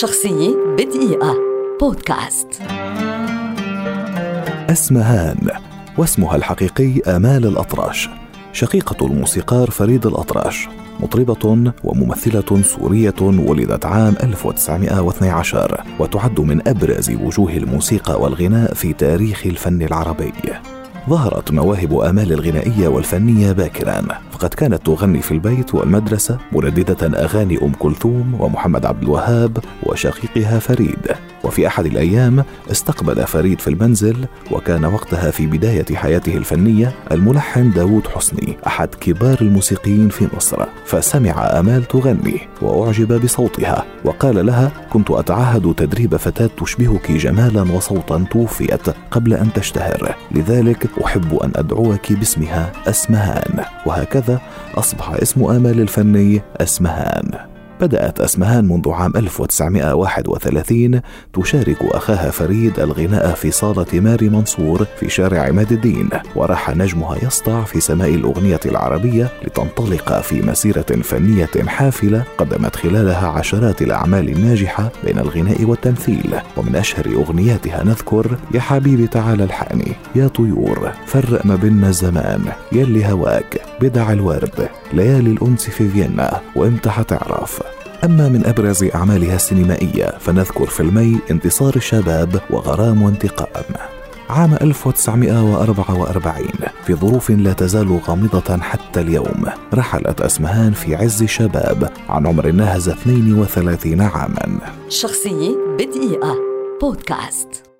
شخصية بدقيقة. بودكاست. أسمهان واسمها الحقيقي آمال الأطرش شقيقة الموسيقار فريد الأطرش مطربة وممثلة سورية ولدت عام 1912 وتعد من أبرز وجوه الموسيقى والغناء في تاريخ الفن العربي. ظهرت مواهب آمال الغنائية والفنية باكرا. فقد كانت تغني في البيت والمدرسة مرددة أغاني أم كلثوم ومحمد عبد الوهاب وشقيقها فريد. وفي أحد الأيام استقبل فريد في المنزل وكان وقتها في بداية حياته الفنية الملحن داود حسني أحد كبار الموسيقيين في مصر. فسمع آمال تغني وأعجب بصوتها وقال لها كنت أتعهد تدريب فتاة تشبهك جمالا وصوتا توفيت قبل أن تشتهر لذلك أحب أن أدعوك باسمها أسمهان. وهكذا أصبح اسم آمال الفني أسمهان. بدأت أسمهان منذ عام 1931 تشارك أخاها فريد الغناء في صالة ماري منصور في شارع عماد الدين وراح نجمها يسطع في سماء الأغنية العربية لتنطلق في مسيرة فنية حافلة قدمت خلالها عشرات الأعمال الناجحة بين الغناء والتمثيل. ومن أشهر أغنياتها نذكر يا حبيبي تعال الحقني يا طيور فرق ما بيننا الزمان يلي هواك بدع الورد ليالي الأنس في فيينا وإمتى حتعرف؟ أما من أبرز أعمالها السينمائية فنذكر فيلمي انتصار الشباب وغرام وانتقام. عام 1944 في ظروف لا تزال غامضة حتى اليوم رحلت أسمهان في عز الشباب عن عمر ناهز 32 عاما. شخصية بدقيقة. بودكاست.